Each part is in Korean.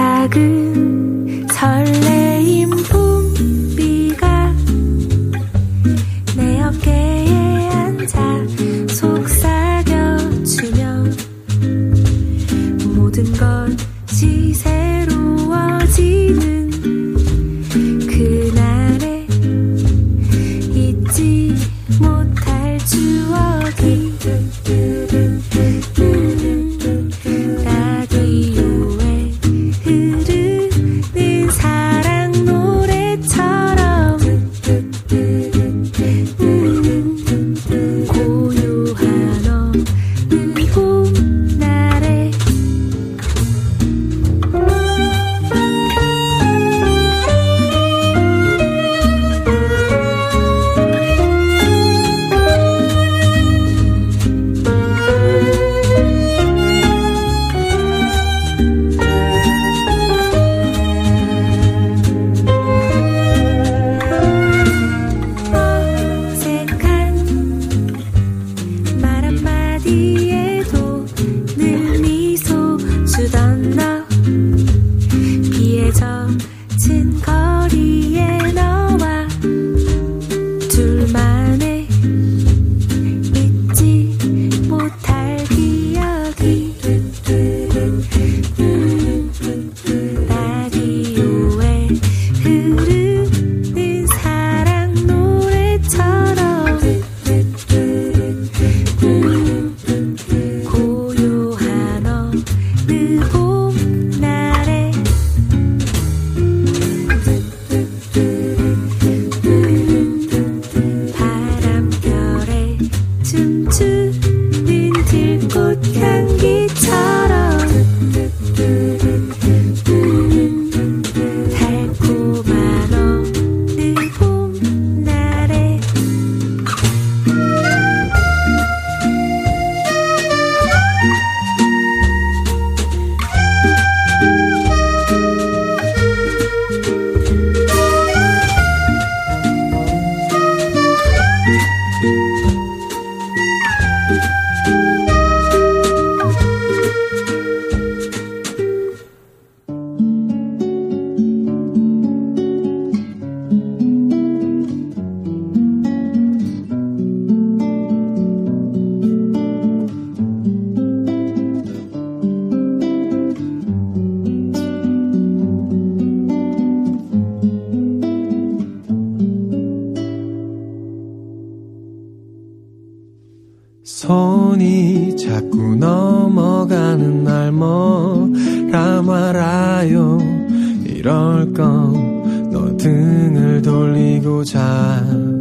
작은 설렘 눈이 자꾸 넘어가는 날 뭐라 말아요. 이럴 건너 등을 돌리고 자면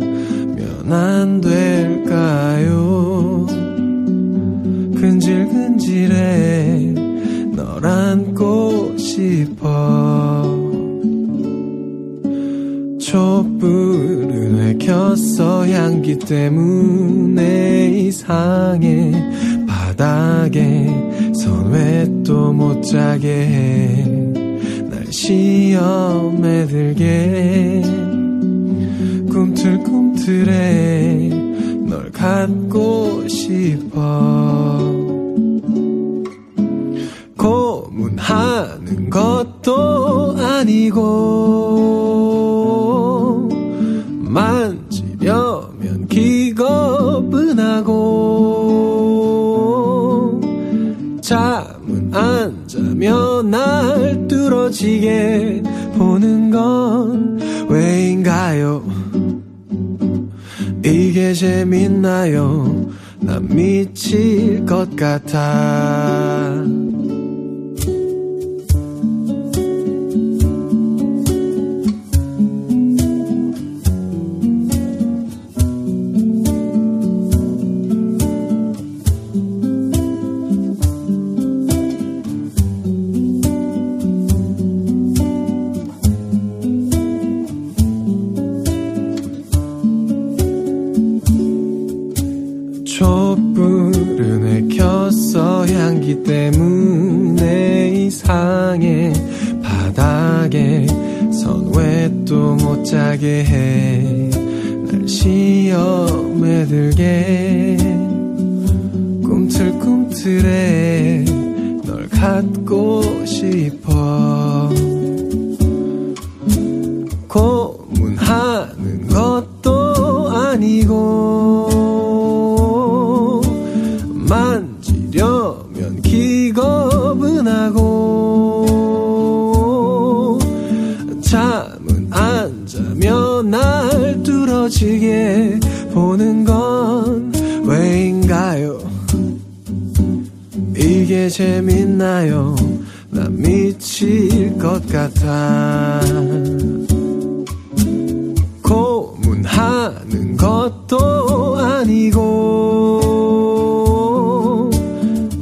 안 될까요? 근질근질해 널 안고 싶어. 초 묻었어 향기 때문에 이상해. 바닥에 손 왜 또 못 자게 해날 시험에 들게. 꿈틀꿈틀해 널 갖고 싶어. 고문하는 것도 아니고 날 뚫어지게 보는 건 왜인가요? 이게 재밌나요? 난 미칠 것 같아. 하게 해. 날 시험에 들게. 꿈틀꿈틀해. 하는 것도 아니고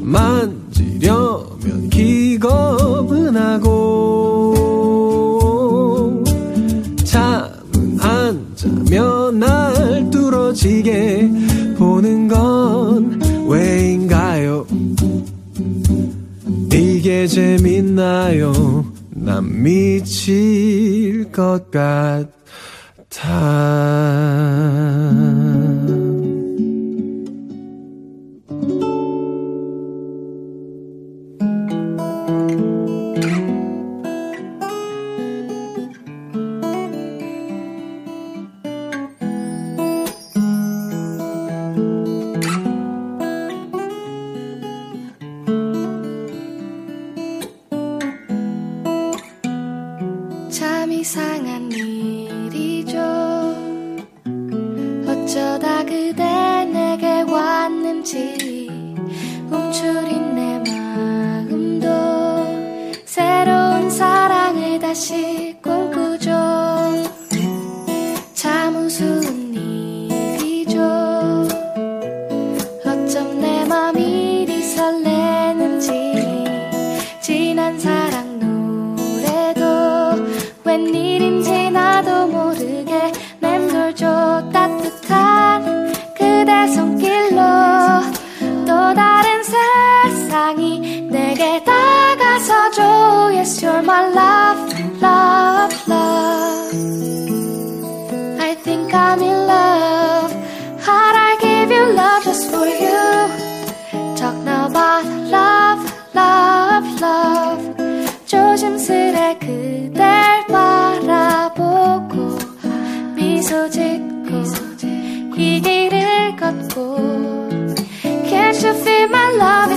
만지려면 기겁은 하고 잠은 안 자면 날 뚫어지게 보는 건 왜인가요? 이게 재밌나요? 난 미칠 것 같아 되는지 지난 사랑 노래도 웬일인지 나도 모르게 맴돌죠 따뜻한 그대 손길로 또 다른 세상이 내게 다가서줘. Yes you're my love, love. my love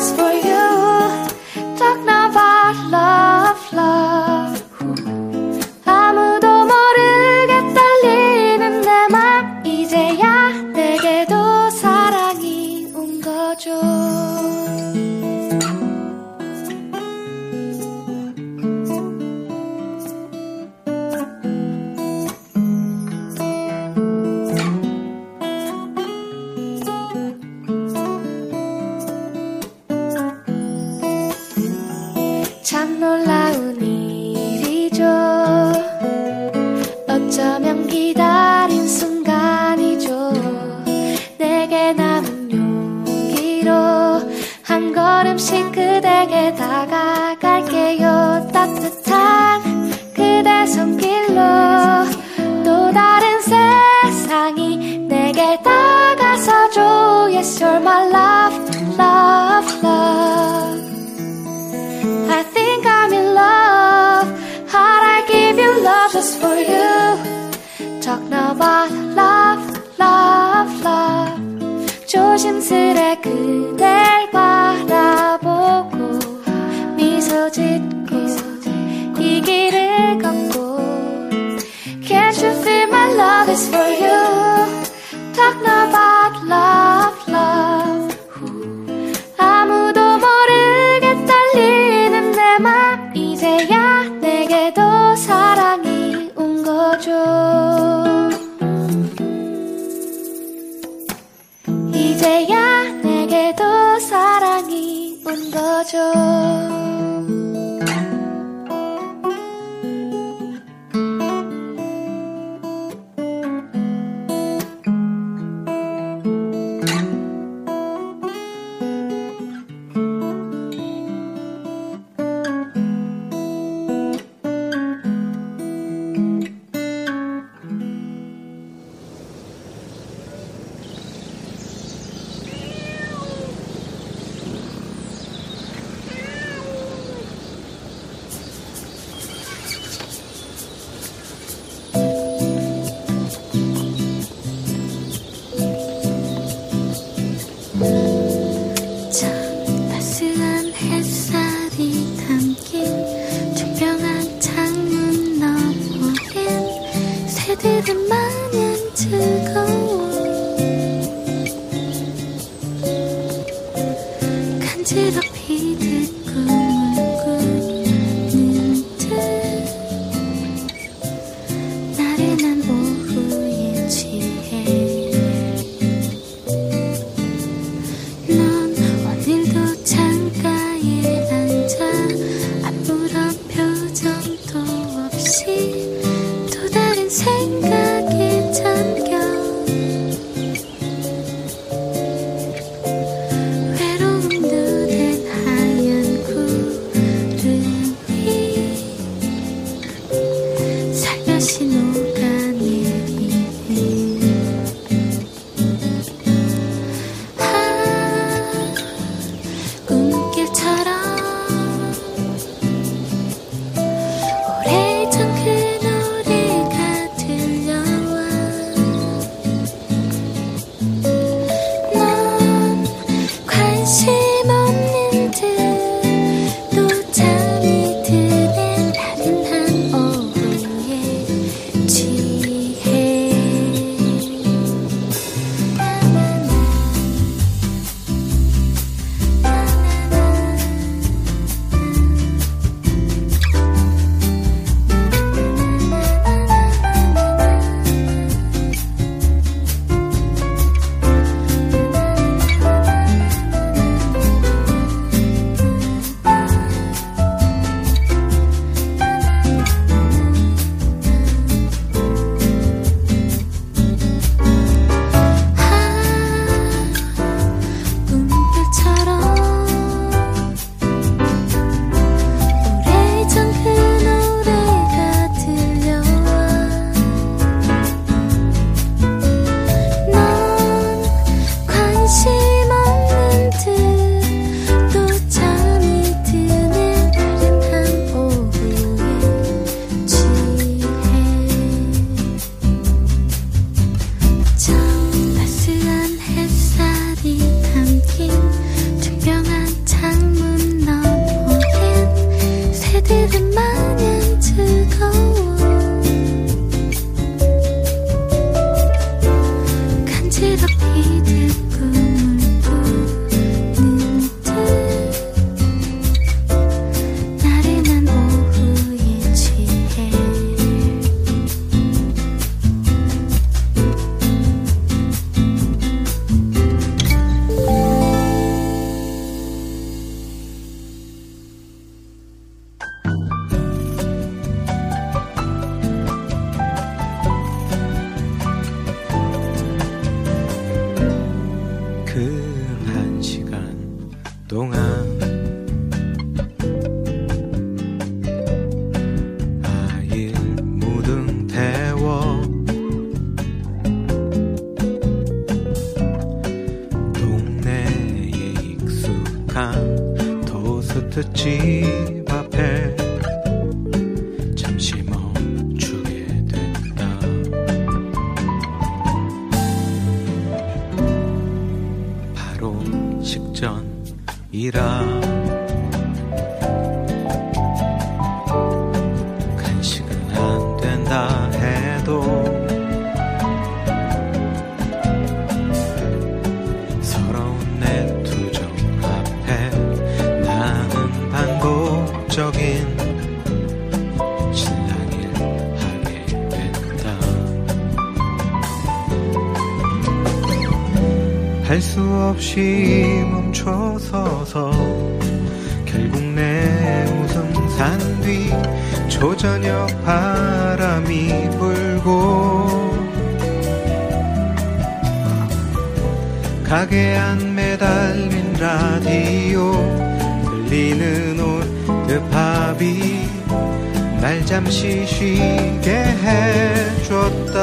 바로 직전이라. 없이 멈춰서서 결국 내 웃음 산 뒤 초저녁 바람이 불고 가게 안 매달린 라디오 들리는 올드팝이 날 잠시 쉬게 해줬다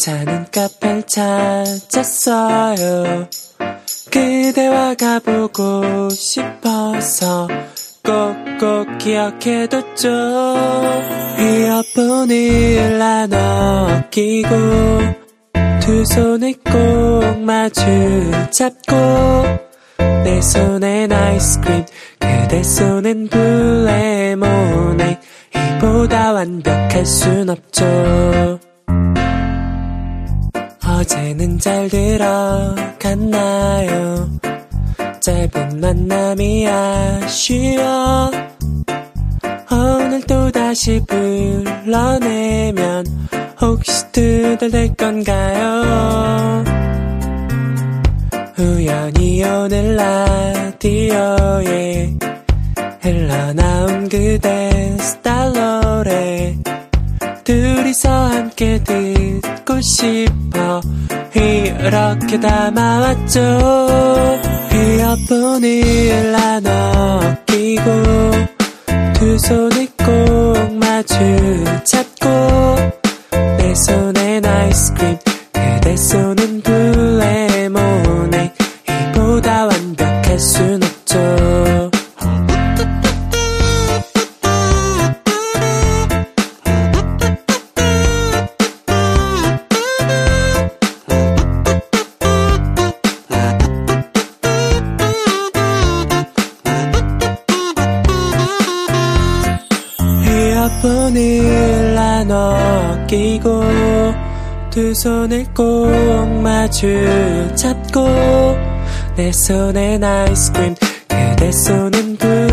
괜찮은 카페를 찾았어요. 그대와 가보고 싶어서 꼭꼭 기억해뒀죠 이어폰을 나눠 끼고 두 손을 꼭 마주 잡고 내 손엔 아이스크림 그대 손엔 블레모네 이보다 완벽할 순 없죠 어제는 잘 들어갔나요? 짧은 만남이 아쉬워. 오늘 또 다시 불러내면 혹시 두달될 건가요? 우연히 오늘 라디오에 흘러나온 그대 스타일 노래 둘이서 함께 듣고 싶어. 이렇게 담아왔죠. 이어폰을 나눠 끼고 두 손을 꼭 마주 잡고 내 손엔 아이스크림 그대 손은 두 손을 꼭 마주 잡고 내 손엔 아이스크림 그대 손은 블